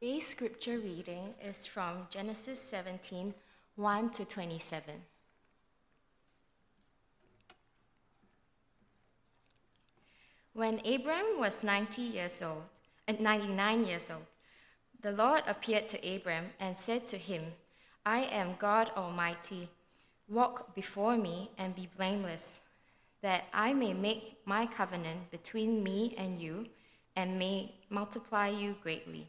Today's scripture reading is from Genesis 17 1 to 27. When Abram was 90 years old, uh, 99 years old, the Lord appeared to Abram and said to him, I am God Almighty. Walk before me and be blameless, that I may make my covenant between me and you and may multiply you greatly.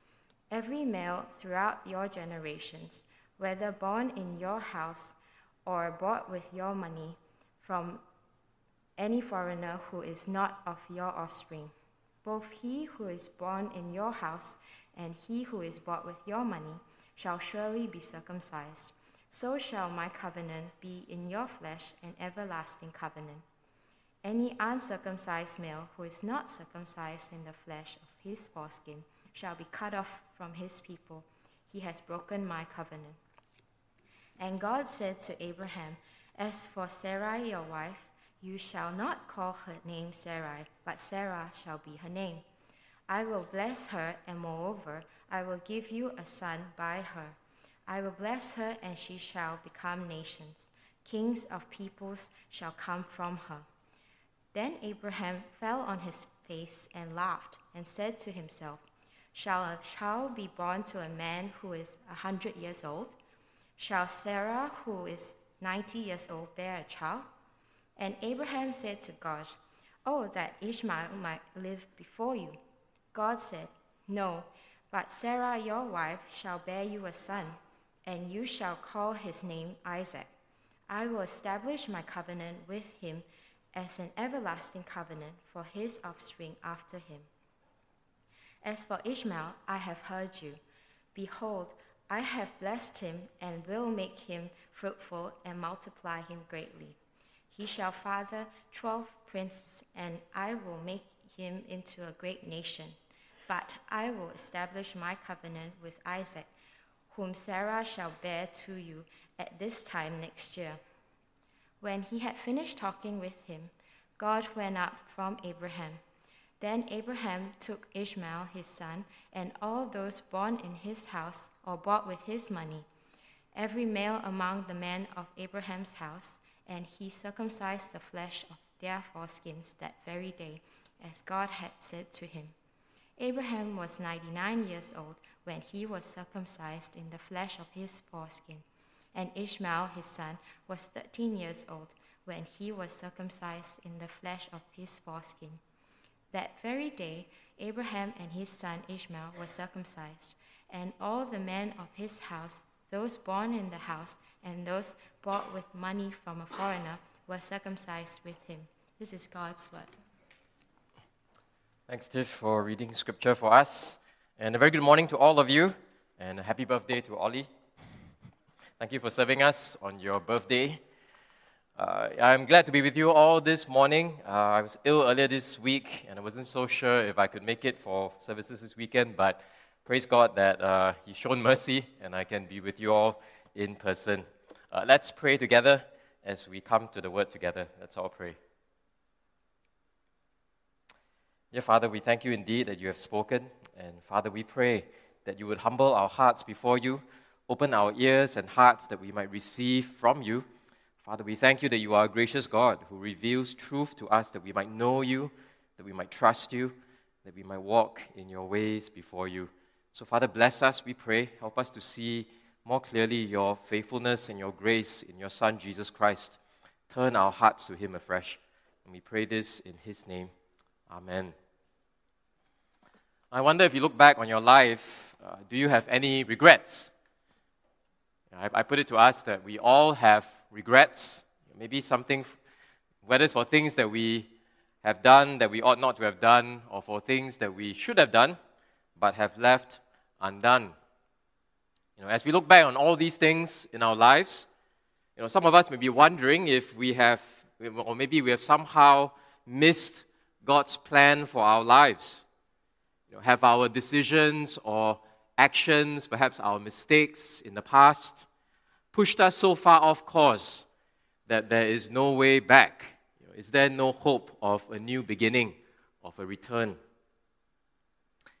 Every male throughout your generations, whether born in your house or bought with your money from any foreigner who is not of your offspring, both he who is born in your house and he who is bought with your money shall surely be circumcised. So shall my covenant be in your flesh an everlasting covenant. Any uncircumcised male who is not circumcised in the flesh of his foreskin shall be cut off from his people. He has broken my covenant. And God said to Abraham, As for Sarai your wife, you shall not call her name Sarai, but Sarah shall be her name. I will bless her, and moreover, I will give you a son by her. I will bless her, and she shall become nations. Kings of peoples shall come from her. Then Abraham fell on his face and laughed, and said to himself, Shall a child be born to a man who is a hundred years old? Shall Sarah, who is ninety years old, bear a child? And Abraham said to God, Oh, that Ishmael might live before you. God said, No, but Sarah your wife shall bear you a son, and you shall call his name Isaac. I will establish my covenant with him as an everlasting covenant for his offspring after him. As for Ishmael, I have heard you. Behold, I have blessed him and will make him fruitful and multiply him greatly. He shall father twelve princes, and I will make him into a great nation. But I will establish my covenant with Isaac, whom Sarah shall bear to you at this time next year. When he had finished talking with him, God went up from Abraham. Then Abraham took Ishmael his son, and all those born in his house or bought with his money, every male among the men of Abraham's house, and he circumcised the flesh of their foreskins that very day, as God had said to him. Abraham was ninety nine years old when he was circumcised in the flesh of his foreskin, and Ishmael his son was thirteen years old when he was circumcised in the flesh of his foreskin. That very day, Abraham and his son Ishmael were circumcised, and all the men of his house, those born in the house, and those bought with money from a foreigner, were circumcised with him. This is God's word. Thanks, Tiff, for reading scripture for us. And a very good morning to all of you, and a happy birthday to Ollie. Thank you for serving us on your birthday. Uh, I'm glad to be with you all this morning. Uh, I was ill earlier this week and I wasn't so sure if I could make it for services this weekend, but praise God that uh, He's shown mercy and I can be with you all in person. Uh, let's pray together as we come to the word together. Let's all pray. Dear Father, we thank you indeed that you have spoken. And Father, we pray that you would humble our hearts before you, open our ears and hearts that we might receive from you. Father, we thank you that you are a gracious God who reveals truth to us that we might know you, that we might trust you, that we might walk in your ways before you. So, Father, bless us, we pray. Help us to see more clearly your faithfulness and your grace in your Son, Jesus Christ. Turn our hearts to him afresh. And we pray this in his name. Amen. I wonder if you look back on your life, uh, do you have any regrets? I, I put it to us that we all have regrets. Maybe something, whether it's for things that we have done that we ought not to have done, or for things that we should have done but have left undone. You know, as we look back on all these things in our lives, you know, some of us may be wondering if we have, or maybe we have somehow missed God's plan for our lives. You know, have our decisions or actions, perhaps our mistakes in the past, pushed us so far off course that there is no way back? Is there no hope of a new beginning, of a return?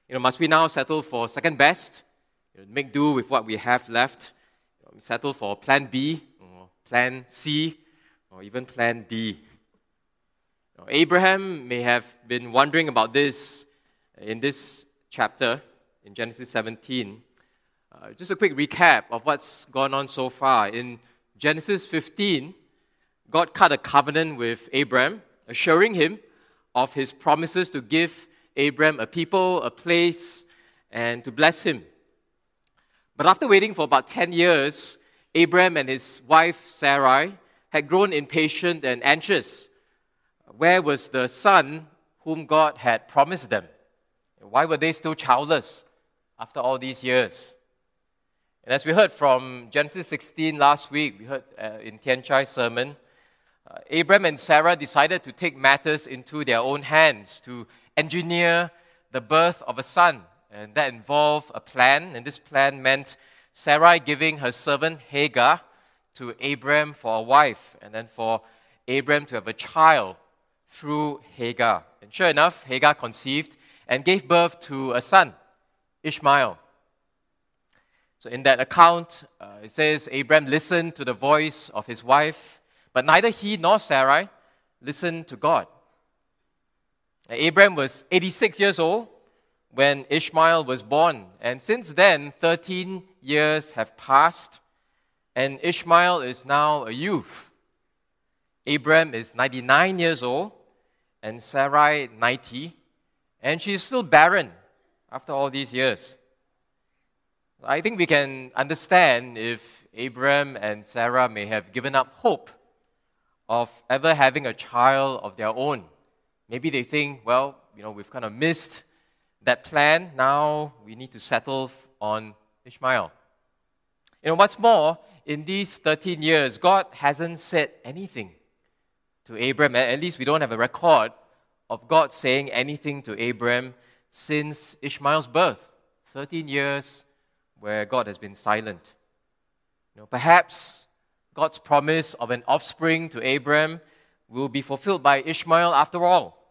You know, must we now settle for second best? You know, make do with what we have left? You know, settle for plan B, or plan C, or even plan D? Abraham may have been wondering about this in this chapter in Genesis 17. Uh, just a quick recap of what's gone on so far. In Genesis 15, God cut a covenant with Abraham, assuring him of his promises to give Abraham a people, a place, and to bless him. But after waiting for about 10 years, Abraham and his wife Sarai had grown impatient and anxious. Where was the son whom God had promised them? Why were they still childless after all these years? And as we heard from Genesis 16 last week, we heard uh, in Tian Chai's sermon, uh, Abraham and Sarah decided to take matters into their own hands to engineer the birth of a son. And that involved a plan, and this plan meant Sarai giving her servant Hagar to Abraham for a wife, and then for Abraham to have a child through Hagar. And sure enough, Hagar conceived and gave birth to a son, Ishmael. So, in that account, uh, it says Abraham listened to the voice of his wife, but neither he nor Sarai listened to God. Now, Abraham was 86 years old when Ishmael was born, and since then, 13 years have passed, and Ishmael is now a youth. Abraham is 99 years old, and Sarai 90, and she is still barren after all these years. I think we can understand if Abraham and Sarah may have given up hope of ever having a child of their own. Maybe they think, well, you know, we've kind of missed that plan. Now we need to settle on Ishmael. You know, what's more, in these 13 years, God hasn't said anything to Abraham. At least we don't have a record of God saying anything to Abraham since Ishmael's birth. 13 years where God has been silent. You know, perhaps God's promise of an offspring to Abraham will be fulfilled by Ishmael after all.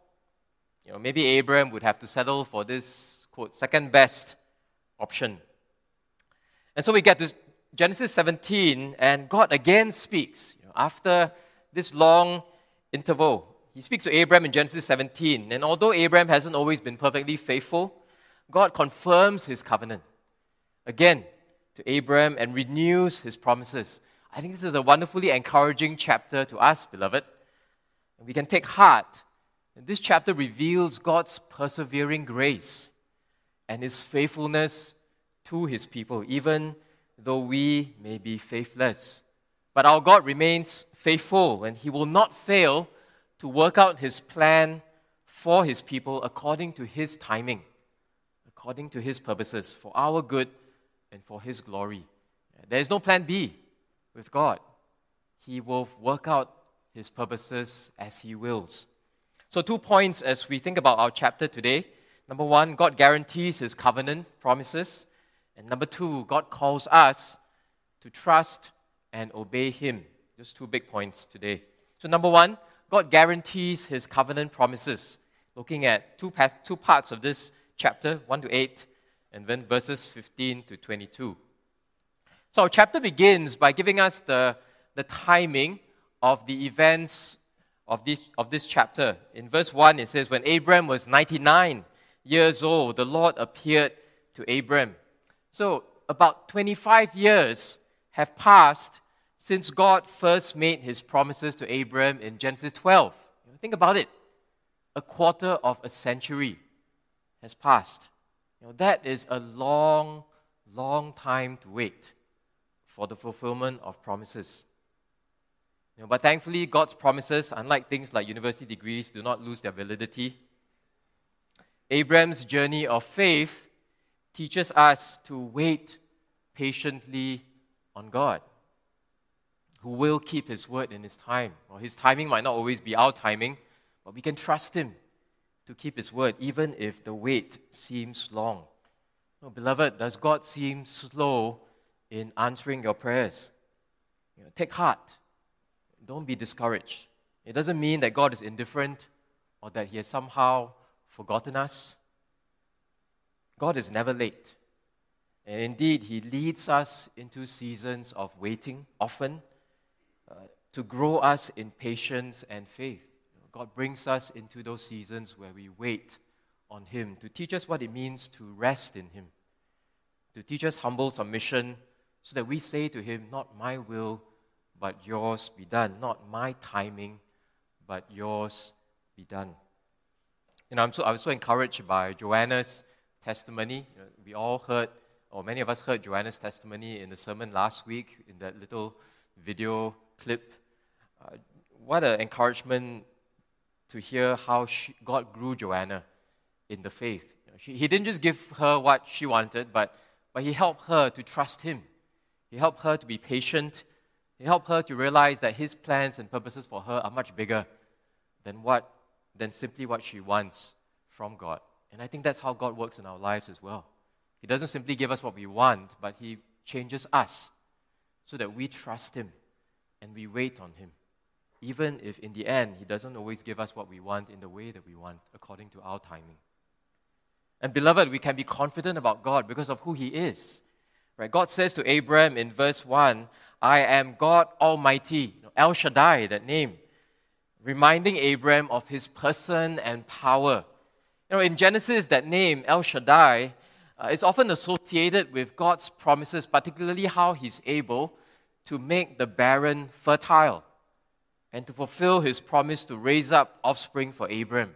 You know, maybe Abraham would have to settle for this quote second best option. And so we get to Genesis 17, and God again speaks. You know, after this long interval, He speaks to Abraham in Genesis 17. And although Abraham hasn't always been perfectly faithful, God confirms His covenant again to Abraham and renews his promises. I think this is a wonderfully encouraging chapter to us, beloved. And we can take heart. And this chapter reveals God's persevering grace and his faithfulness to his people, even though we may be faithless. But our God remains faithful, and he will not fail to work out his plan for his people according to his timing, according to his purposes, for our good and for His glory. There is no plan B with God. He will work out His purposes as He wills. So, two points as we think about our chapter today. Number one, God guarantees his covenant promises. And number two, God calls us to trust and obey him. Just two big points today. So, number one, God guarantees his covenant promises. Looking at two, two parts of this chapter, 1 to 8, and then verses 15 to 22. So, our chapter begins by giving us the, the timing of the events of this, of this chapter. In verse 1, it says, When Abram was 99 years old, the Lord appeared to Abram. So, about 25 years have passed since God first made his promises to Abram in Genesis 12. Think about it. A quarter of a century has passed. You know, that is a long, long time to wait for the fulfillment of promises. You know, but thankfully, God's promises, unlike things like university degrees, do not lose their validity. Abraham's journey of faith teaches us to wait patiently on God, who will keep His word in His time. Or His timing might not always be our timing, but we can trust Him to keep His word, even if the wait seems long. Beloved, does God seem slow in answering your prayers? You know, take heart. Don't be discouraged. It doesn't mean that God is indifferent or that He has somehow forgotten us. God is never late. And indeed, He leads us into seasons of waiting, often, uh, to grow us in patience and faith. God brings us into those seasons where we wait on Him to teach us what it means to rest in Him, to teach us humble submission, so that we say to Him, Not my will, but yours be done. Not my timing, but yours be done. You know, I'm so, I was so encouraged by Joanna's testimony. You know, we all heard, or many of us heard Joanna's testimony in the sermon last week in that little video clip. Uh, what an encouragement to hear how she, God grew Joanna in the faith. She, he didn't just give her what she wanted, but, but He helped her to trust Him. He helped her to be patient. He helped her to realize that His plans and purposes for her are much bigger than what than simply what she wants from God. And I think that's how God works in our lives as well. He doesn't simply give us what we want, but He changes us so that we trust Him and we wait on Him. Even if in the end He doesn't always give us what we want in the way that we want, according to our timing. And beloved, we can be confident about God because of who He is. Right? God says to Abraham in verse 1, I am God Almighty, El Shaddai, that name reminding Abram of his person and power. You know, in Genesis, that name, El Shaddai, uh, is often associated with God's promises, particularly how he's able to make the barren fertile and to fulfill his promise to raise up offspring for Abram.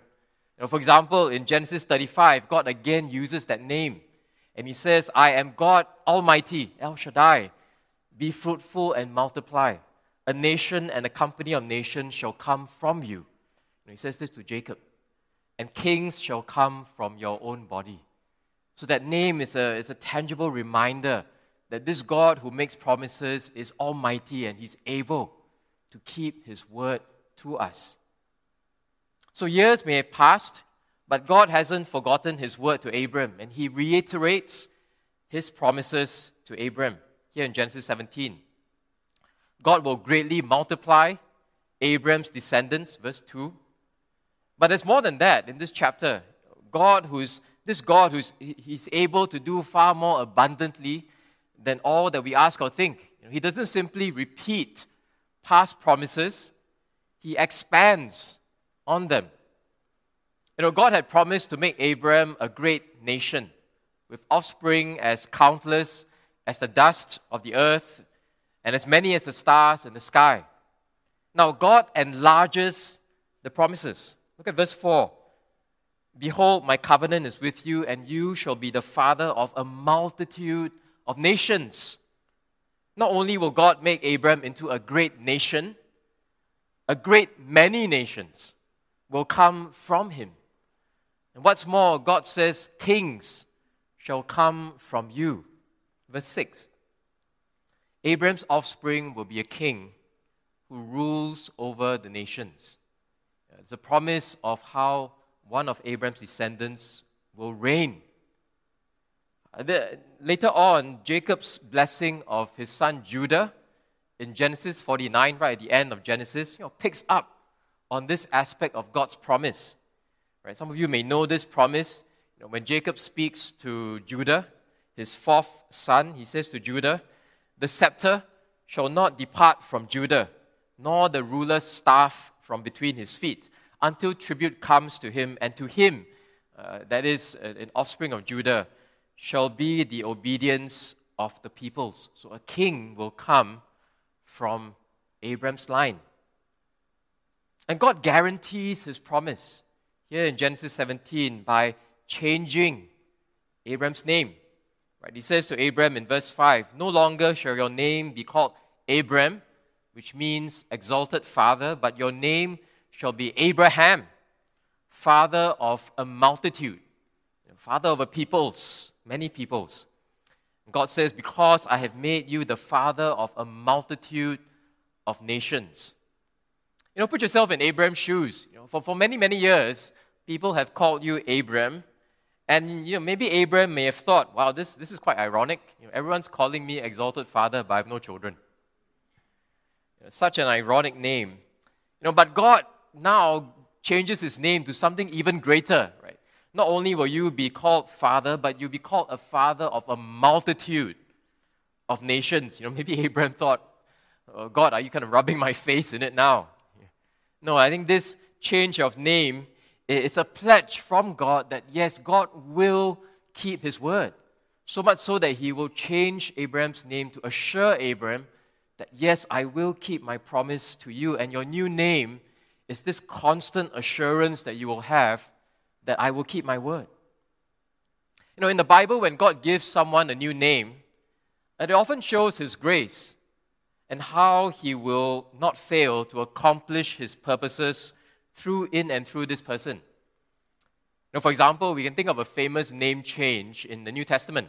You know, for example, in Genesis 35, God again uses that name and he says, I am God Almighty, El Shaddai. Be fruitful and multiply a nation and a company of nations shall come from you. He says this to Jacob. And kings shall come from your own body. So that name is a, is a tangible reminder that this God who makes promises is almighty and he's able to keep his word to us. So years may have passed, but God hasn't forgotten his word to Abram, and he reiterates his promises to Abram here in Genesis 17. God will greatly multiply Abram's descendants, verse 2. But there's more than that in this chapter. God who's this God who's he's able to do far more abundantly than all that we ask or think. He doesn't simply repeat past promises, he expands on them. You know, God had promised to make Abraham a great nation with offspring as countless as the dust of the earth and as many as the stars in the sky. Now, God enlarges the promises. Look at verse 4. Behold, my covenant is with you, and you shall be the father of a multitude of nations. Not only will God make Abram into a great nation, a great many nations will come from him. And what's more, God says, kings shall come from you. Verse 6 Abraham's offspring will be a king who rules over the nations. It's a promise of how one of Abraham's descendants will reign. Uh, the, later on, Jacob's blessing of his son Judah in Genesis 49, right at the end of Genesis, you know, picks up on this aspect of God's promise. Right? Some of you may know this promise. You know, when Jacob speaks to Judah, his fourth son, he says to Judah, The scepter shall not depart from Judah, nor the ruler's staff from between his feet, until tribute comes to him, and to him, uh, that is, uh, an offspring of Judah, shall be the obedience of the peoples. So a king will come from Abram's line. And God guarantees his promise here in Genesis 17 by changing Abram's name. Right? He says to Abram in verse 5 No longer shall your name be called Abram, which means exalted father, but your name shall be Abraham, father of a multitude, father of a peoples, many peoples. God says, Because I have made you the father of a multitude of nations. You know, put yourself in Abraham's shoes. You know, for, for many, many years, people have called you Abram. And you know, maybe Abraham may have thought, wow, this, this is quite ironic. You know, everyone's calling me exalted father, but I have no children. You know, such an ironic name. You know, but God now changes his name to something even greater, right? Not only will you be called father, but you'll be called a father of a multitude of nations. You know, maybe Abraham thought, oh, God, are you kind of rubbing my face in it now? No, I think this change of name is a pledge from God that yes, God will keep his word. So much so that he will change Abraham's name to assure Abraham that yes, I will keep my promise to you, and your new name is this constant assurance that you will have that I will keep my word. You know, in the Bible, when God gives someone a new name, it often shows his grace and how he will not fail to accomplish his purposes through in and through this person. Now, for example, we can think of a famous name change in the New Testament.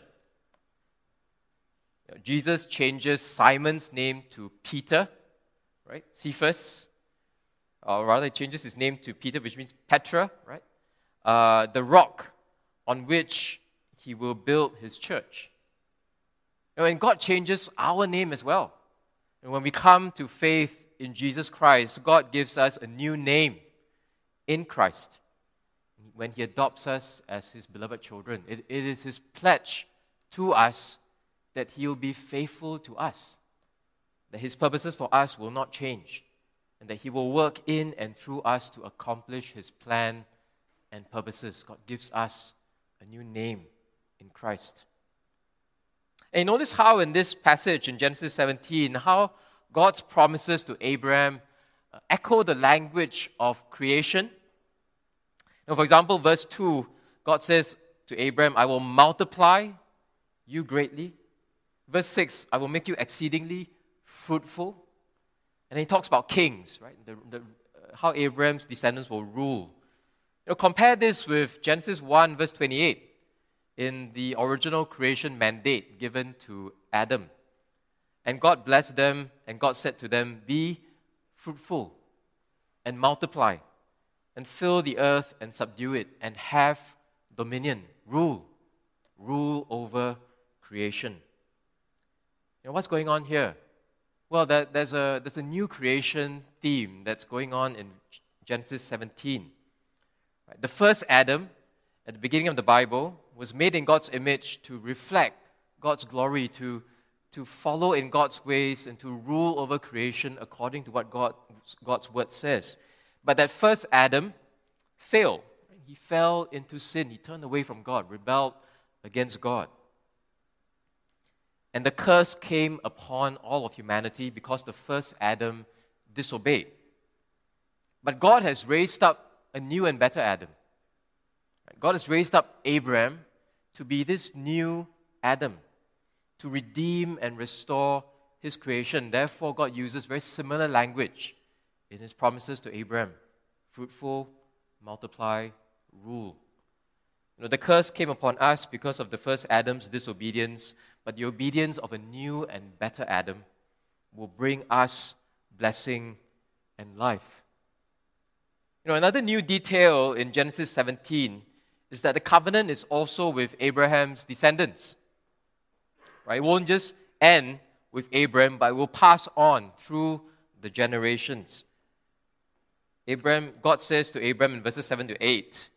Jesus changes Simon's name to Peter, right? Cephas. Or rather, he changes his name to Peter, which means Petra, right? Uh, the rock on which he will build his church. You know, and God changes our name as well. And when we come to faith in Jesus Christ, God gives us a new name in Christ when He adopts us as His beloved children. it, it is His pledge to us that He will be faithful to us, that His purposes for us will not change, and that He will work in and through us to accomplish His plan and purposes. God gives us a new name in Christ. And notice how in this passage in Genesis 17, how God's promises to Abraham uh, echo the language of creation. Now, for example, verse 2, God says to Abraham, I will multiply you greatly. Verse 6, I will make you exceedingly fruitful. And he talks about kings, right? The, the, uh, how Abraham's descendants will rule. You know, compare this with Genesis 1, verse 28 in the original creation mandate given to Adam. And God blessed them, and God said to them, Be fruitful and multiply, and fill the earth and subdue it, and have dominion, rule, rule over creation. You know, what's going on here? Well, there's, a, there's a new creation theme that's going on in Genesis 17. The first Adam, at the beginning of the Bible, was made in God's image to reflect God's glory, to, to follow in God's ways, and to rule over creation according to what God, God's word says. But that first Adam failed. He fell into sin. He turned away from God, rebelled against God. And the curse came upon all of humanity because the first Adam disobeyed. But God has raised up a new and better Adam. God has raised up Abraham to be this new Adam, to redeem and restore his creation. Therefore, God uses very similar language in his promises to Abraham fruitful, multiply, rule. You know, the curse came upon us because of the first Adam's disobedience, but the obedience of a new and better Adam will bring us blessing and life. You know, another new detail in Genesis 17 is that the covenant is also with Abraham's descendants. Right? It won't just end with Abraham, but will pass on through the generations. Abraham, God says to Abraham in verses 7 to 8,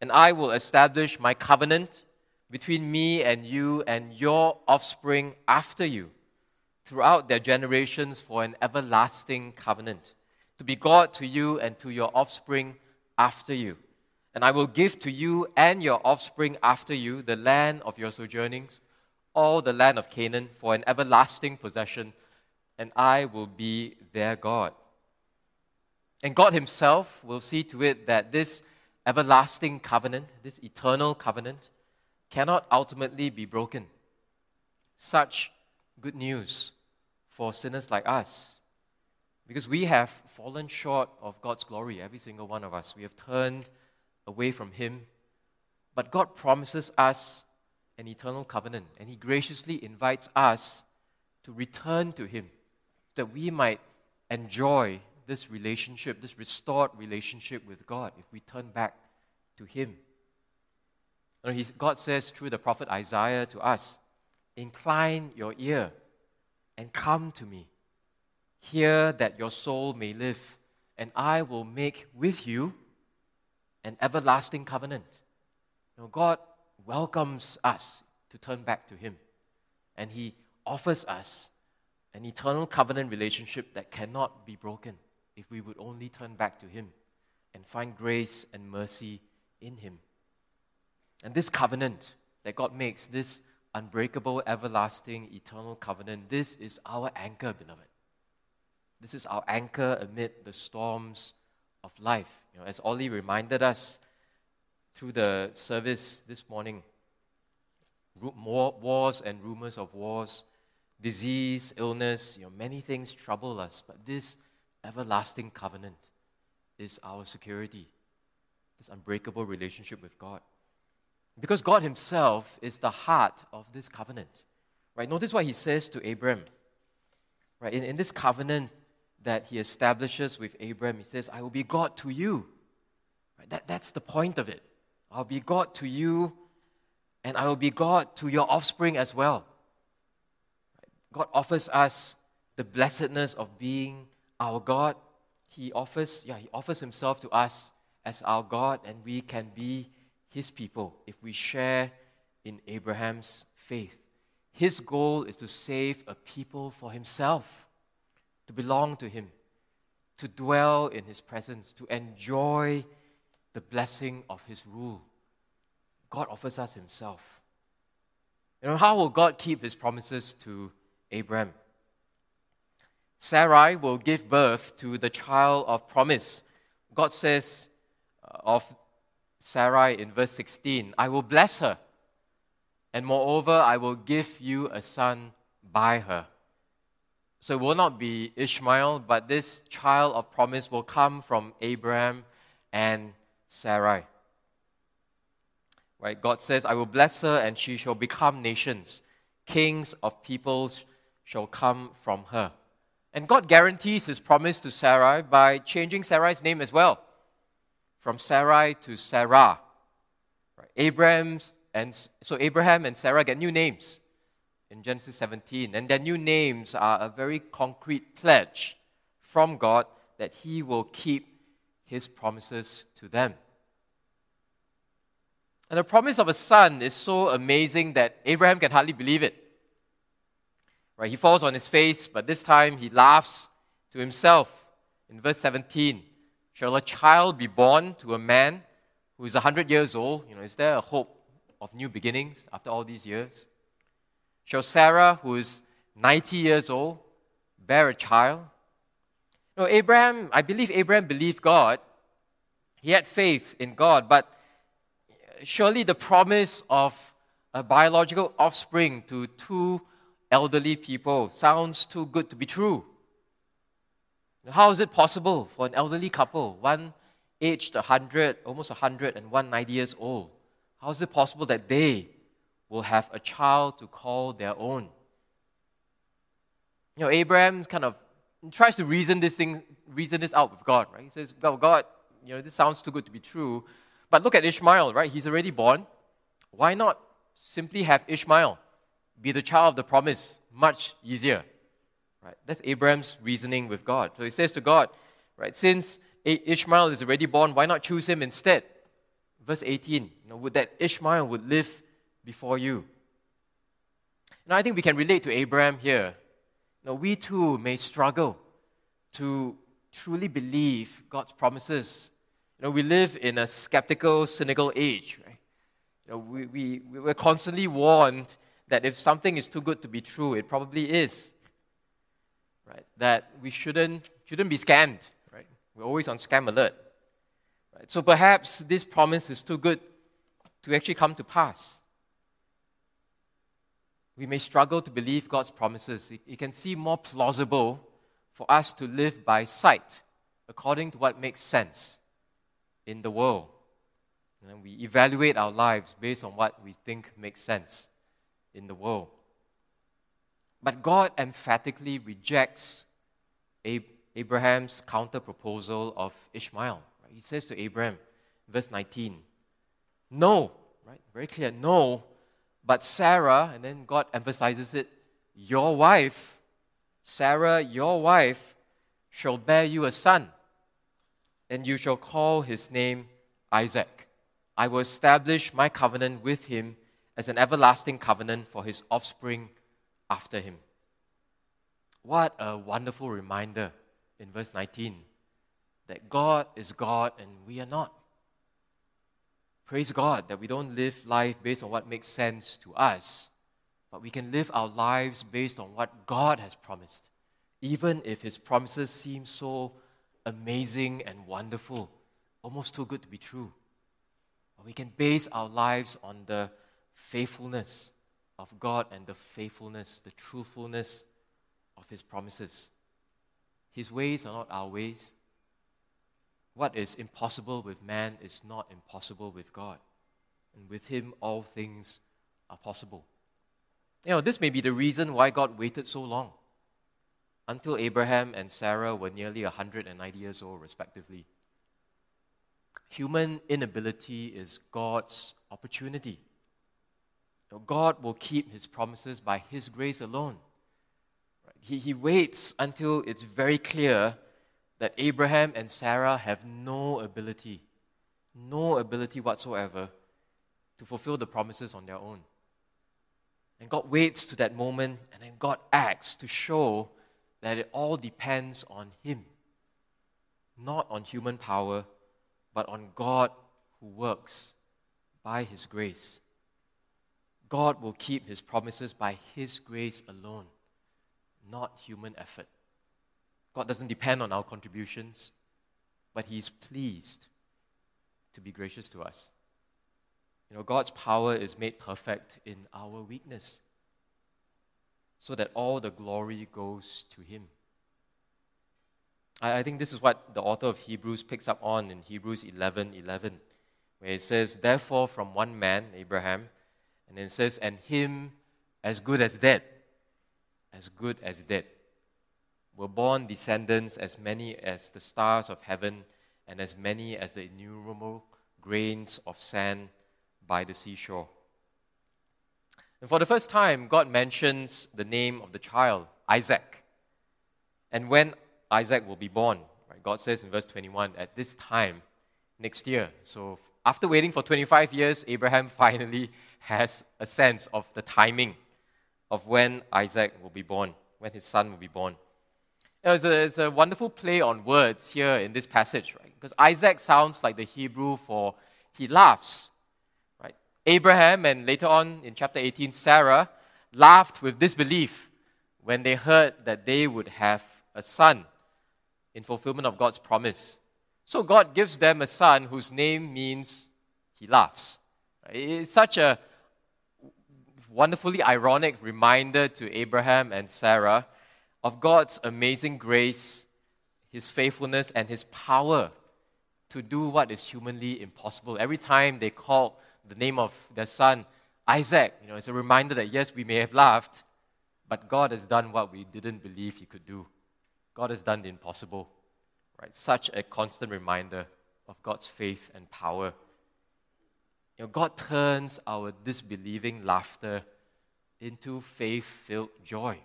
And I will establish my covenant between me and you and your offspring after you throughout their generations for an everlasting covenant, to be God to you and to your offspring after you. And I will give to you and your offspring after you the land of your sojournings, all the land of Canaan, for an everlasting possession, and I will be their God. And God Himself will see to it that this everlasting covenant, this eternal covenant, cannot ultimately be broken. Such good news for sinners like us. Because we have fallen short of God's glory, every single one of us. We have turned away from Him. But God promises us an eternal covenant, and He graciously invites us to return to Him that we might enjoy this relationship, this restored relationship with God, if we turn back to Him. God says through the prophet Isaiah to us, Incline your ear and come to me. Hear that your soul may live, and I will make with you an everlasting covenant. Know, God welcomes us to turn back to Him, and He offers us an eternal covenant relationship that cannot be broken if we would only turn back to Him and find grace and mercy in Him. And this covenant that God makes, this unbreakable, everlasting, eternal covenant, this is our anchor, beloved. This is our anchor amid the storms of life. You know, as Ollie reminded us through the service this morning, wars and rumors of wars, disease, illness, you know, many things trouble us, but this everlasting covenant is our security, this unbreakable relationship with God. Because God Himself is the heart of this covenant. Right? Notice what He says to Abram. Right? In, in this covenant that He establishes with Abraham. He says, I will be God to you. Right? That, that's the point of it. I'll be God to you, and I will be God to your offspring as well. God offers us the blessedness of being our God. He offers, yeah, He offers Himself to us as our God, and we can be his people if we share in Abraham's faith. His goal is to save a people for himself, to belong to him, to dwell in his presence, to enjoy the blessing of his rule. God offers us himself. You know, how will God keep his promises to Abraham? Sarai will give birth to the child of promise. God says uh, of Sarai in verse 16 I will bless her, and moreover, I will give you a son by her. So it will not be Ishmael, but this child of promise will come from Abraham and Sarai. Right? God says, I will bless her, and she shall become nations. Kings of peoples shall come from her. And God guarantees his promise to Sarai by changing Sarai's name as well from Sarai to Sarah. Right? Abraham's and so Abraham and Sarah get new names in Genesis 17, and their new names are a very concrete pledge from God that He will keep His promises to them. And the promise of a son is so amazing that Abraham can hardly believe it. Right? He falls on his face, but this time he laughs to himself. In verse 17, Shall a child be born to a man who is 100 years old? You know, is there a hope of new beginnings after all these years? Shall Sarah, who is 90 years old, bear a child? No, Abraham, I believe Abraham believed God. He had faith in God, but surely the promise of a biological offspring to two elderly people sounds too good to be true. How is it possible for an elderly couple, one aged 100, almost 100, and one 90 years old? How is it possible that they will have a child to call their own? You know, Abraham kind of tries to reason this thing, reason this out with God, right? He says, "Well, God, you know, this sounds too good to be true, But look at Ishmael, right? He's already born. Why not simply have Ishmael be the child of the promise? Much easier. Right? That's Abraham's reasoning with God. So he says to God, right, since Ishmael is already born, why not choose him instead? Verse 18, you know, would that Ishmael would live before you. And I think we can relate to Abraham here. Know, we too may struggle to truly believe God's promises. You know, we live in a skeptical, cynical age, right? You know, we, we, we're constantly warned that if something is too good to be true, it probably is right? That we shouldn't, shouldn't be scammed, right? We're always on scam alert. Right? So perhaps this promise is too good to actually come to pass. We may struggle to believe God's promises. It, it can seem more plausible for us to live by sight, according to what makes sense in the world. And we evaluate our lives based on what we think makes sense in the world. But God emphatically rejects Abraham's counter proposal of Ishmael. He says to Abraham, verse 19, No, right? Very clear, no. But Sarah, and then God emphasizes it, your wife, Sarah, your wife, shall bear you a son, and you shall call his name Isaac. I will establish my covenant with him as an everlasting covenant for his offspring after him. What a wonderful reminder in verse 19 that God is God and we are not. Praise God that we don't live life based on what makes sense to us, but we can live our lives based on what God has promised, even if His promises seem so amazing and wonderful, almost too good to be true. But we can base our lives on the faithfulness of God and the faithfulness, the truthfulness of His promises. His ways are not our ways. What is impossible with man is not impossible with God. And with Him, all things are possible. You know, this may be the reason why God waited so long until Abraham and Sarah were nearly 190 years old, respectively. Human inability is God's opportunity. God will keep his promises by his grace alone. He, he waits until it's very clear that Abraham and Sarah have no ability, no ability whatsoever to fulfill the promises on their own. And God waits to that moment, and then God acts to show that it all depends on Him. Not on human power, but on God who works by His grace. God will keep his promises by his grace alone, not human effort. God doesn't depend on our contributions, but he is pleased to be gracious to us. You know, God's power is made perfect in our weakness, so that all the glory goes to him. I, I think this is what the author of Hebrews picks up on in Hebrews 11 11, where it says, Therefore, from one man, Abraham, and then it says, and him as good as dead, as good as dead, were born descendants as many as the stars of heaven and as many as the innumerable grains of sand by the seashore. And for the first time, God mentions the name of the child, Isaac. And when Isaac will be born, right, God says in verse 21, at this time next year. So after waiting for 25 years, Abraham finally has a sense of the timing of when Isaac will be born, when his son will be born. It's a, a wonderful play on words here in this passage, right? Because Isaac sounds like the Hebrew for he laughs, right? Abraham and later on in chapter 18, Sarah laughed with disbelief when they heard that they would have a son in fulfillment of God's promise. So God gives them a son whose name means he laughs. It's such a wonderfully ironic reminder to Abraham and Sarah of God's amazing grace, His faithfulness, and His power to do what is humanly impossible. Every time they call the name of their son Isaac, you know, it's a reminder that yes, we may have laughed, but God has done what we didn't believe He could do. God has done the impossible. Right? Such a constant reminder of God's faith and power you know, God turns our disbelieving laughter into faith filled joy.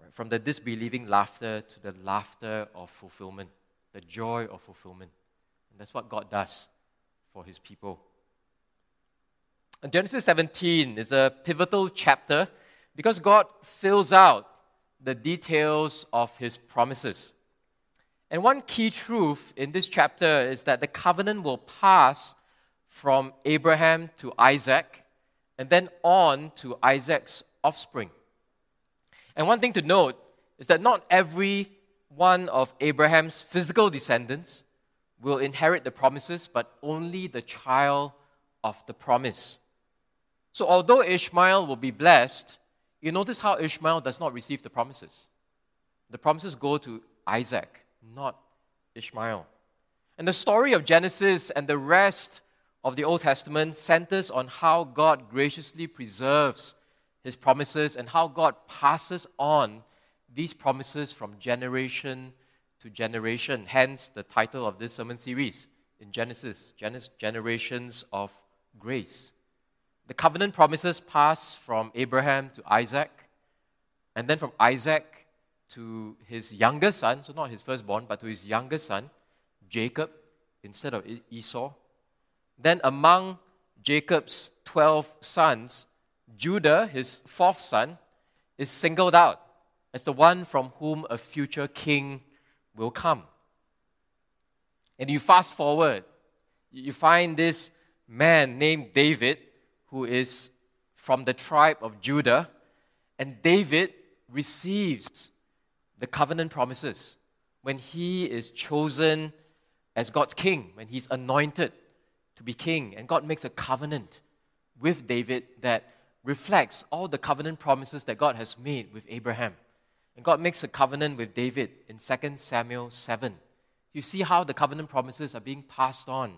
Right? From the disbelieving laughter to the laughter of fulfillment, the joy of fulfillment. And that's what God does for his people. And Genesis 17 is a pivotal chapter because God fills out the details of his promises. And one key truth in this chapter is that the covenant will pass from Abraham to Isaac and then on to Isaac's offspring. And one thing to note is that not every one of Abraham's physical descendants will inherit the promises, but only the child of the promise. So, although Ishmael will be blessed, you notice how Ishmael does not receive the promises. The promises go to Isaac, not Ishmael. And the story of Genesis and the rest of the Old Testament centers on how God graciously preserves his promises and how God passes on these promises from generation to generation. Hence, the title of this sermon series in Genesis Generations of Grace. The covenant promises pass from Abraham to Isaac, and then from Isaac to his younger son, so not his firstborn, but to his younger son, Jacob, instead of Esau. Then among Jacob's 12 sons, Judah, his fourth son, is singled out as the one from whom a future king will come. And you fast forward, you find this man named David who is from the tribe of Judah, and David receives the covenant promises when he is chosen as God's king, when he's anointed to be king, and God makes a covenant with David that reflects all the covenant promises that God has made with Abraham. And God makes a covenant with David in 2 Samuel 7. You see how the covenant promises are being passed on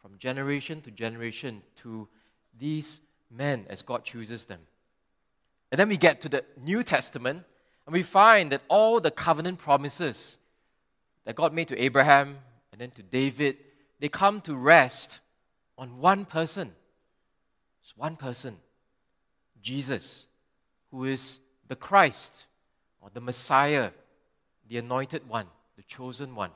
from generation to generation to these men as God chooses them. And then we get to the New Testament and we find that all the covenant promises that God made to Abraham and then to David, they come to rest on one person. It's one person, Jesus, who is the Christ or the Messiah, the anointed one, the chosen one.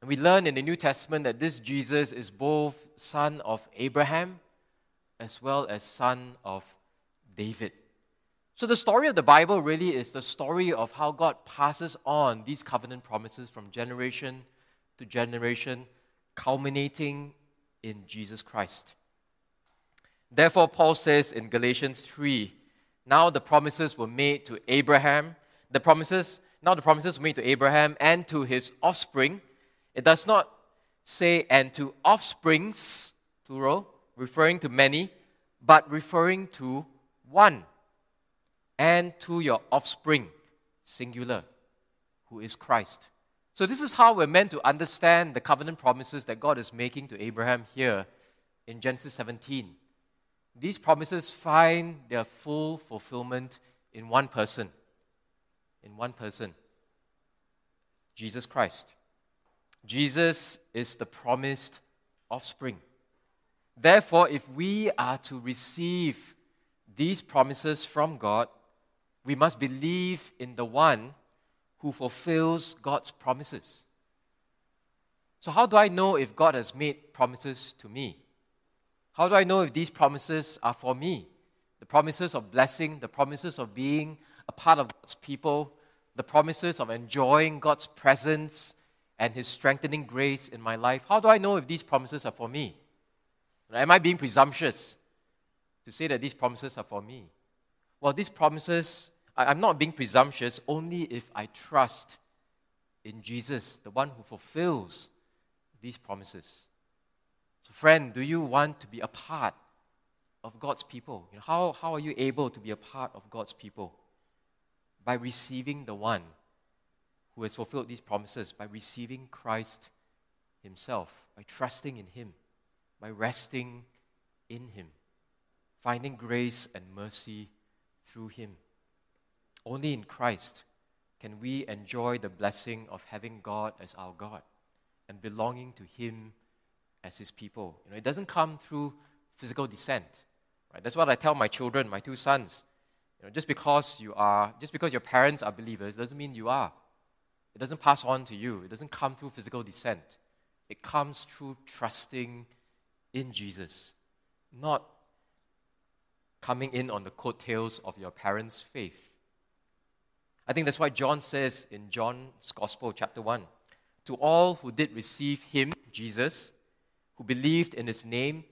And we learn in the New Testament that this Jesus is both son of Abraham as well as son of David. So, the story of the Bible really is the story of how God passes on these covenant promises from generation to generation, culminating in Jesus Christ. Therefore, Paul says in Galatians 3 now the promises were made to Abraham. The promises, now the promises were made to Abraham and to his offspring. It does not say and to offsprings, plural, referring to many, but referring to one, and to your offspring, singular, who is Christ. So, this is how we're meant to understand the covenant promises that God is making to Abraham here in Genesis 17. These promises find their full fulfillment in one person. In one person Jesus Christ. Jesus is the promised offspring. Therefore, if we are to receive these promises from God, we must believe in the one who fulfills God's promises. So, how do I know if God has made promises to me? How do I know if these promises are for me? The promises of blessing, the promises of being a part of God's people, the promises of enjoying God's presence and His strengthening grace in my life. How do I know if these promises are for me? Am I being presumptuous to say that these promises are for me? Well, these promises, I'm not being presumptuous only if I trust in Jesus, the one who fulfills these promises. So, friend, do you want to be a part of God's people? You know, how, how are you able to be a part of God's people? By receiving the one who has fulfilled these promises, by receiving Christ Himself, by trusting in Him by resting in Him, finding grace and mercy through Him. Only in Christ can we enjoy the blessing of having God as our God and belonging to Him as his people. You know, it doesn't come through physical descent. Right? That's what I tell my children, my two sons. You know, just because you are, just because your parents are believers doesn't mean you are. It doesn't pass on to you. It doesn't come through physical descent. It comes through trusting in Jesus, not coming in on the coattails of your parents' faith. I think that's why John says in John's Gospel, chapter 1 To all who did receive him, Jesus, who believed in his name,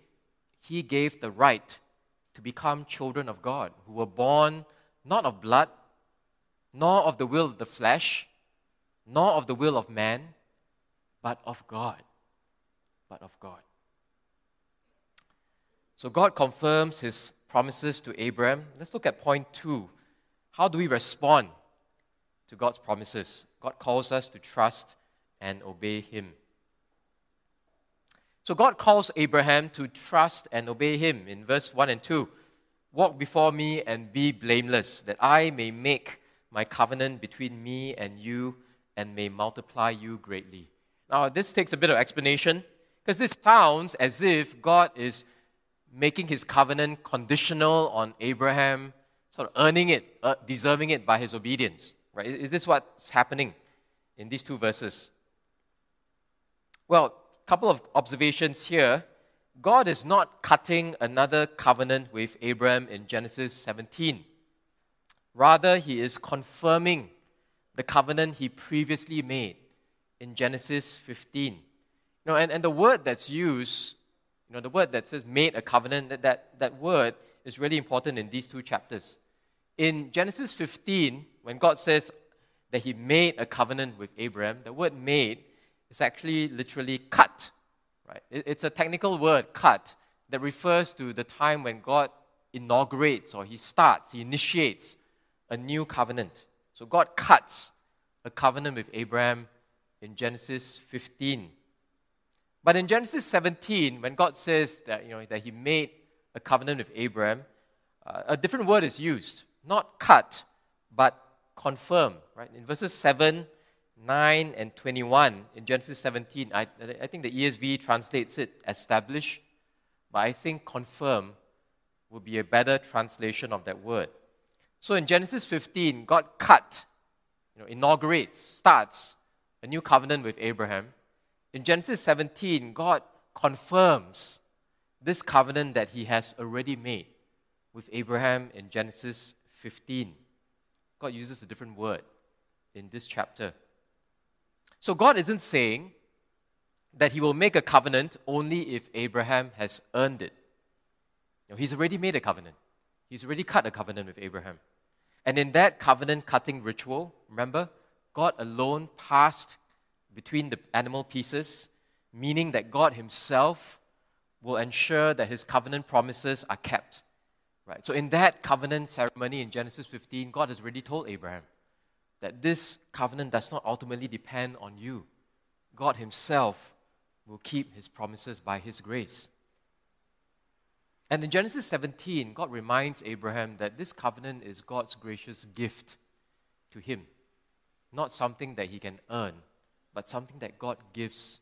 he gave the right to become children of God, who were born not of blood, nor of the will of the flesh, nor of the will of man, but of God. But of God. So God confirms his promises to Abraham. Let's look at point two. How do we respond to God's promises? God calls us to trust and obey him. So God calls Abraham to trust and obey him in verse 1 and 2. Walk before me and be blameless, that I may make my covenant between me and you and may multiply you greatly. Now, this takes a bit of explanation because this sounds as if God is making his covenant conditional on Abraham sort of earning it, uh, deserving it by his obedience. Right? Is this what's happening in these two verses? Well, couple of observations here. God is not cutting another covenant with Abraham in Genesis 17. Rather, he is confirming the covenant he previously made in Genesis 15. You know, and, and the word that's used, you know, the word that says made a covenant, that, that, that word is really important in these two chapters. In Genesis 15, when God says that he made a covenant with Abraham, the word made it's actually literally cut. Right? It's a technical word, cut, that refers to the time when God inaugurates or he starts, he initiates a new covenant. So God cuts a covenant with Abraham in Genesis 15. But in Genesis 17, when God says that, you know, that he made a covenant with Abraham, uh, a different word is used. Not cut, but confirm. Right? In verses 7 9 and 21 in Genesis 17, I, I think the ESV translates it establish, but I think confirm would be a better translation of that word. So in Genesis 15, God cut, you know, inaugurates, starts a new covenant with Abraham. In Genesis 17, God confirms this covenant that he has already made with Abraham in Genesis 15. God uses a different word in this chapter. So God isn't saying that he will make a covenant only if Abraham has earned it. No, he's already made a covenant. He's already cut a covenant with Abraham. And in that covenant cutting ritual, remember, God alone passed between the animal pieces, meaning that God himself will ensure that his covenant promises are kept. Right? So in that covenant ceremony in Genesis 15, God has already told Abraham, that this covenant does not ultimately depend on you. God Himself will keep His promises by His grace. And in Genesis 17, God reminds Abraham that this covenant is God's gracious gift to him. Not something that he can earn, but something that God gives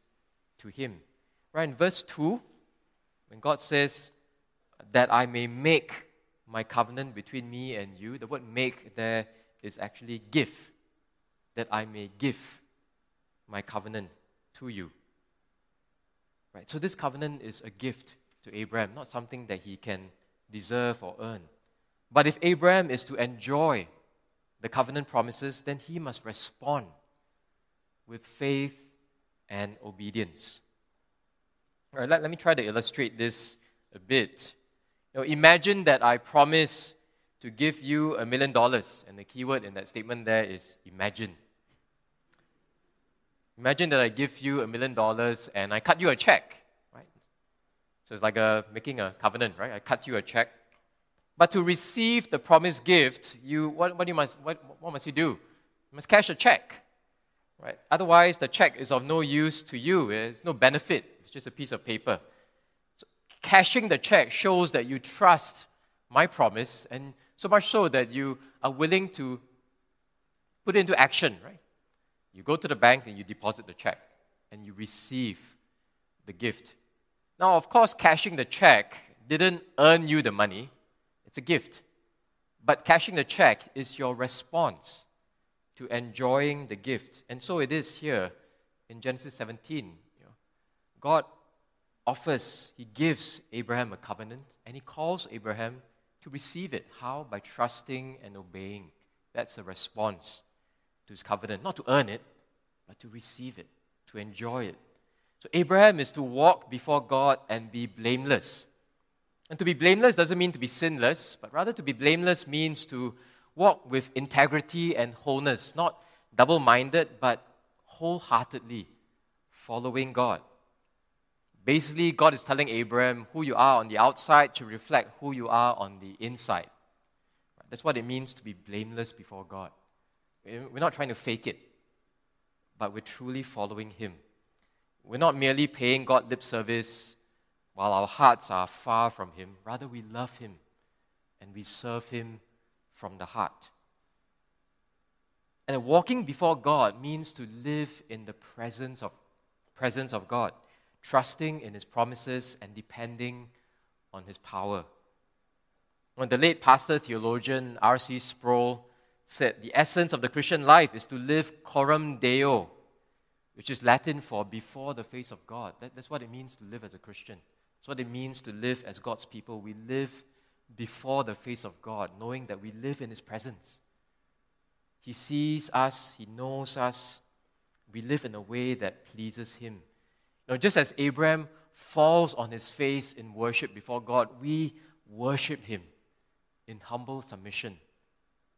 to him. Right in verse 2, when God says, That I may make my covenant between me and you, the word make there is actually give, that I may give my covenant to you. Right? So this covenant is a gift to Abraham, not something that he can deserve or earn. But if Abraham is to enjoy the covenant promises, then he must respond with faith and obedience. All right, let, let me try to illustrate this a bit. Know, imagine that I promise to give you a million dollars. And the keyword in that statement there is imagine. Imagine that I give you a million dollars and I cut you a check, right? So it's like a, making a covenant, right? I cut you a check. But to receive the promised gift, you, what, what, you must, what, what must you do? You must cash a check, right? Otherwise, the check is of no use to you. It's no benefit. It's just a piece of paper. So cashing the check shows that you trust my promise and so much so that you are willing to put into action, right? You go to the bank and you deposit the check and you receive the gift Now, of course, cashing the check didn't earn you the money, it's a gift. But cashing the check is your response to enjoying the gift. And so it is here in Genesis 17. You know, God offers, He gives Abraham a covenant, and He calls Abraham to receive it. How? By trusting and obeying. That's a response to His covenant. Not to earn it, but to receive it, to enjoy it. So Abraham is to walk before God and be blameless. And to be blameless doesn't mean to be sinless, but rather to be blameless means to walk with integrity and wholeness, not double minded, but wholeheartedly following God. Basically, God is telling Abraham who you are on the outside to reflect who you are on the inside. That's what it means to be blameless before God. We're not trying to fake it, but we're truly following Him. We're not merely paying God lip service while our hearts are far from Him. Rather, we love Him and we serve Him from the heart. And walking before God means to live in the presence of, presence of God, trusting in His promises and depending on His power. When the late pastor theologian R.C. Sproul said, The essence of the Christian life is to live coram Deo, which is Latin for before the face of God. That, that's what it means to live as a Christian. That's what it means to live as God's people. We live before the face of God, knowing that we live in His presence. He sees us, He knows us. We live in a way that pleases Him. Know, just as Abraham falls on his face in worship before God, we worship Him in humble submission.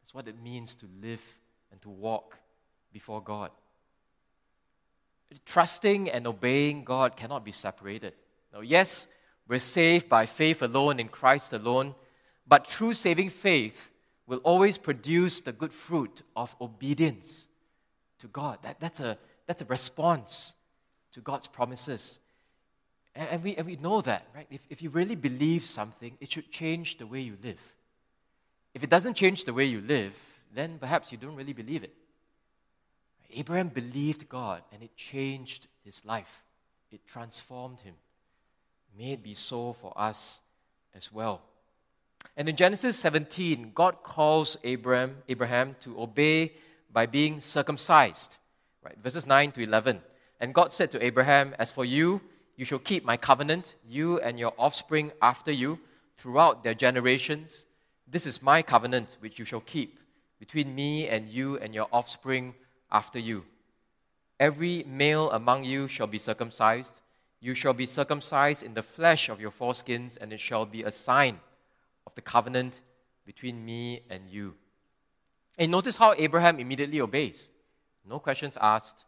That's what it means to live and to walk before God. Trusting and obeying God cannot be separated. Now, yes, we're saved by faith alone in Christ alone, but true saving faith will always produce the good fruit of obedience to God. That, that's, a, that's a response to God's promises. And, and, we, and we know that, right? If, if you really believe something, it should change the way you live. If it doesn't change the way you live, then perhaps you don't really believe it. Abraham believed God and it changed his life, it transformed him. May it be so for us as well. And in Genesis 17, God calls Abraham, Abraham to obey by being circumcised. Right, verses 9 to 11. And God said to Abraham, As for you, you shall keep my covenant, you and your offspring after you, throughout their generations. This is my covenant which you shall keep between me and you and your offspring after you. Every male among you shall be circumcised. You shall be circumcised in the flesh of your foreskins, and it shall be a sign of the covenant between me and you. And notice how Abraham immediately obeys. No questions asked,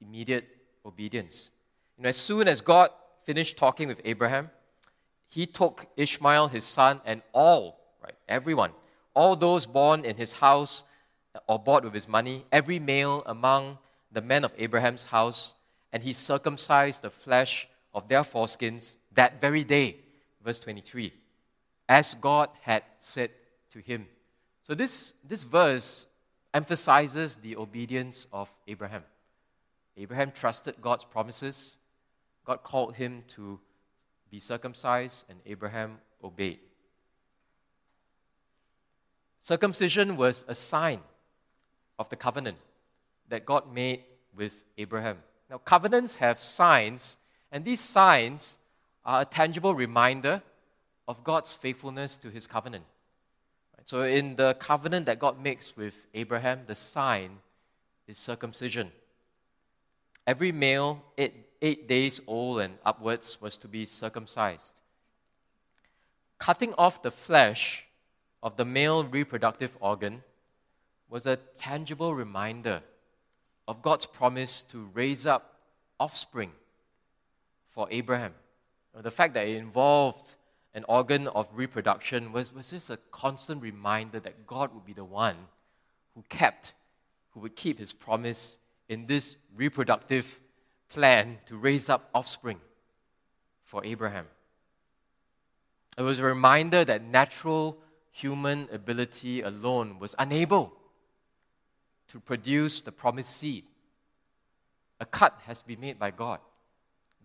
immediate obedience. You know, as soon as God finished talking with Abraham, he took Ishmael, his son, and all, right, everyone, all those born in his house or bought with his money, every male among the men of Abraham's house, and he circumcised the flesh of their foreskins that very day. Verse 23. As God had said to him. So, this, this verse emphasizes the obedience of Abraham. Abraham trusted God's promises. God called him to be circumcised, and Abraham obeyed. Circumcision was a sign of the covenant that God made with Abraham. Now, covenants have signs, and these signs are a tangible reminder of God's faithfulness to his covenant. So, in the covenant that God makes with Abraham, the sign is circumcision. Every male, eight, eight days old and upwards, was to be circumcised. Cutting off the flesh of the male reproductive organ was a tangible reminder of God's promise to raise up offspring for Abraham. The fact that it involved an organ of reproduction was, was just a constant reminder that God would be the one who kept, who would keep his promise in this reproductive plan to raise up offspring for Abraham. It was a reminder that natural human ability alone was unable to produce the promised seed. A cut has to be made by God.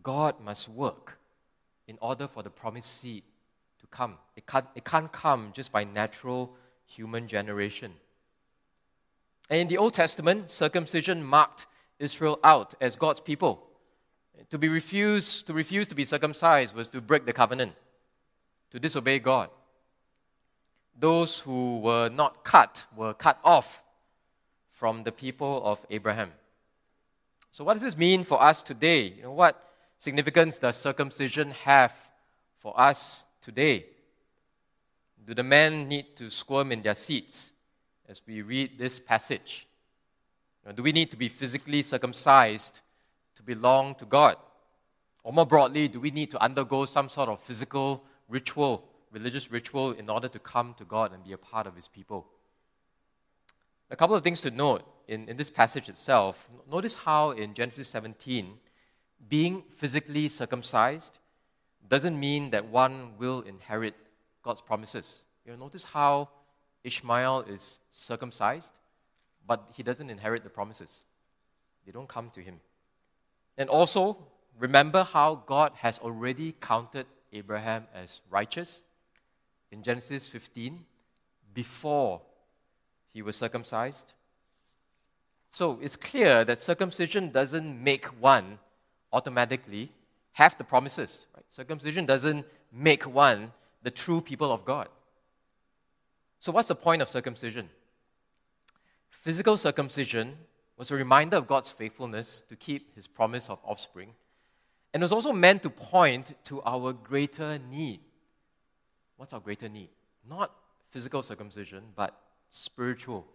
God must work in order for the promised seed to come. It can't, it can't come just by natural human generation. And in the Old Testament, circumcision marked Israel out as God's people. To be refused, to refuse to be circumcised was to break the covenant, to disobey God. Those who were not cut were cut off from the people of Abraham. So, what does this mean for us today? You know, what significance does circumcision have for us today? Do the men need to squirm in their seats as we read this passage? Do we need to be physically circumcised to belong to God? Or more broadly, do we need to undergo some sort of physical ritual, religious ritual, in order to come to God and be a part of His people? A couple of things to note in, in this passage itself. Notice how in Genesis 17, being physically circumcised doesn't mean that one will inherit God's promises. You know, notice how Ishmael is circumcised, but he doesn't inherit the promises. They don't come to him. And also, remember how God has already counted Abraham as righteous in Genesis 15 before he was circumcised. So it's clear that circumcision doesn't make one automatically have the promises. Right? Circumcision doesn't make one the true people of God. So, what's the point of circumcision? Physical circumcision was a reminder of God's faithfulness to keep his promise of offspring, and was also meant to point to our greater need. What's our greater need? Not physical circumcision, but spiritual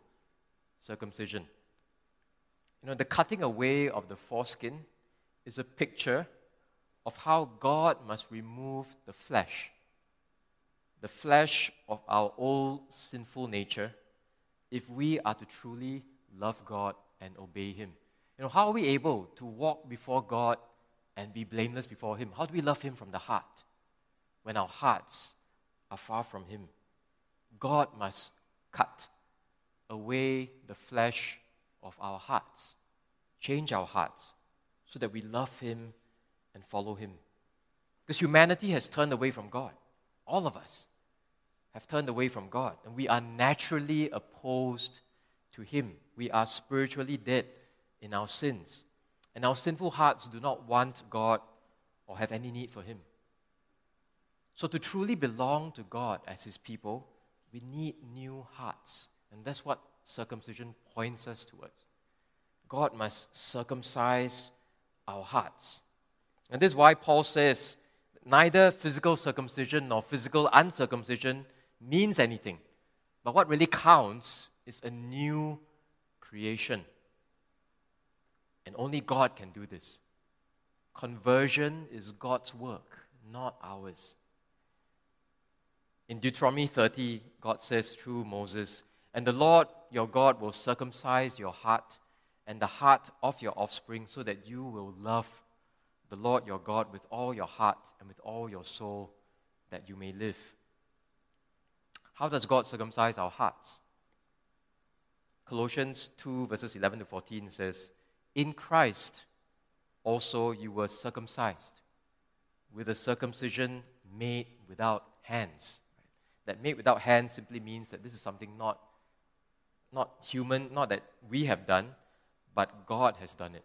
circumcision. You know, the cutting away of the foreskin is a picture of how God must remove the flesh the flesh of our old sinful nature if we are to truly love God and obey Him. You know, how are we able to walk before God and be blameless before Him? How do we love Him from the heart when our hearts are far from Him? God must cut away the flesh of our hearts, change our hearts, so that we love Him and follow Him. Because humanity has turned away from God all of us, have turned away from God, and we are naturally opposed to Him. We are spiritually dead in our sins, and our sinful hearts do not want God or have any need for Him. So, to truly belong to God as His people, we need new hearts, and that's what circumcision points us towards. God must circumcise our hearts. And this is why Paul says neither physical circumcision nor physical uncircumcision means anything. But what really counts is a new creation. And only God can do this. Conversion is God's work, not ours. In Deuteronomy 30, God says through Moses, And the Lord your God will circumcise your heart and the heart of your offspring so that you will love the Lord your God with all your heart and with all your soul, that you may live. How does God circumcise our hearts? Colossians 2, verses 11 to 14 says, In Christ also you were circumcised with a circumcision made without hands. That made without hands simply means that this is something not, not human, not that we have done, but God has done it.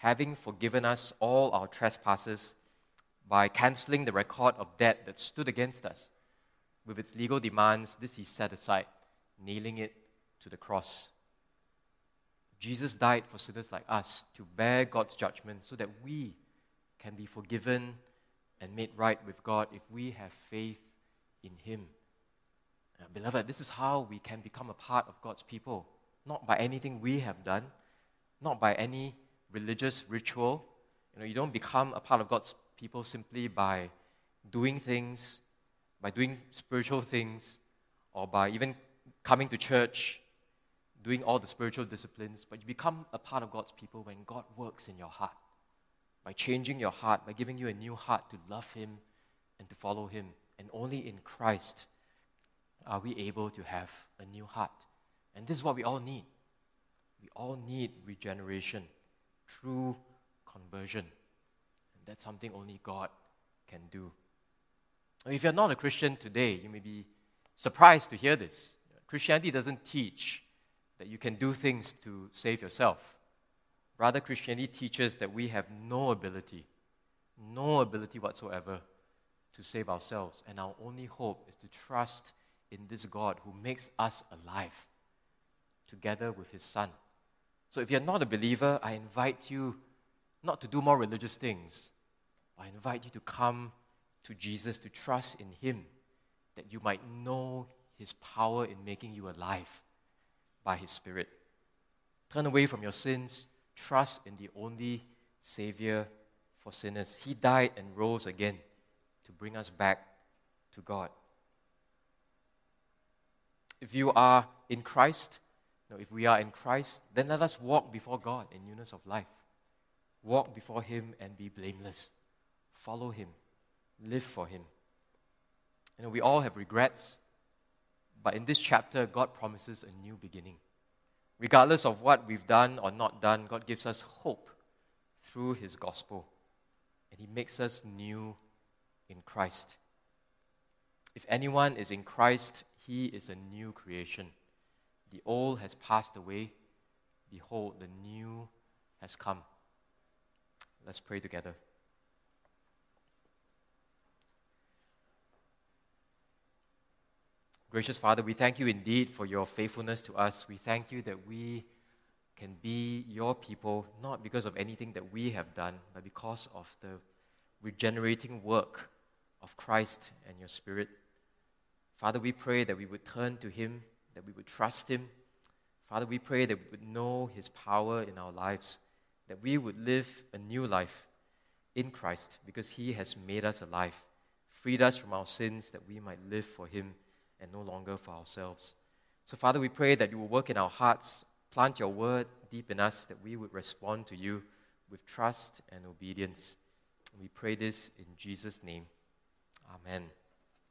having forgiven us all our trespasses by canceling the record of debt that stood against us. With its legal demands, this he set aside, nailing it to the cross. Jesus died for sinners like us to bear God's judgment so that we can be forgiven and made right with God if we have faith in Him. Uh, beloved, this is how we can become a part of God's people, not by anything we have done, not by any religious ritual. You know, you don't become a part of God's people simply by doing things, by doing spiritual things, or by even coming to church, doing all the spiritual disciplines, but you become a part of God's people when God works in your heart, by changing your heart, by giving you a new heart to love Him and to follow Him. And only in Christ are we able to have a new heart. And this is what we all need. We all need regeneration, true conversion. And that's something only God can do. If you're not a Christian today, you may be surprised to hear this. Christianity doesn't teach that you can do things to save yourself. Rather, Christianity teaches that we have no ability, no ability whatsoever to save ourselves. And our only hope is to trust in this God who makes us alive together with his Son. So if you're not a believer, I invite you not to do more religious things. I invite you to come to Jesus, to trust in him, that you might know his power in making you alive by his Spirit. Turn away from your sins, trust in the only Savior for sinners. He died and rose again to bring us back to God. If you are in Christ, no, if we are in Christ, then let us walk before God in newness of life. Walk before Him and be blameless. Follow Him. Live for Him. You know, we all have regrets, but in this chapter, God promises a new beginning. Regardless of what we've done or not done, God gives us hope through His gospel. And He makes us new in Christ. If anyone is in Christ, he is a new creation. The old has passed away. Behold, the new has come. Let's pray together. Gracious Father, we thank you indeed for your faithfulness to us. We thank you that we can be your people, not because of anything that we have done, but because of the regenerating work of Christ and your Spirit. Father, we pray that we would turn to Him, that we would trust Him. Father, we pray that we would know His power in our lives, that we would live a new life in Christ because He has made us alive, freed us from our sins, that we might live for Him and no longer for ourselves. So, Father, we pray that you will work in our hearts, plant your word deep in us, that we would respond to you with trust and obedience. We pray this in Jesus' name. Amen.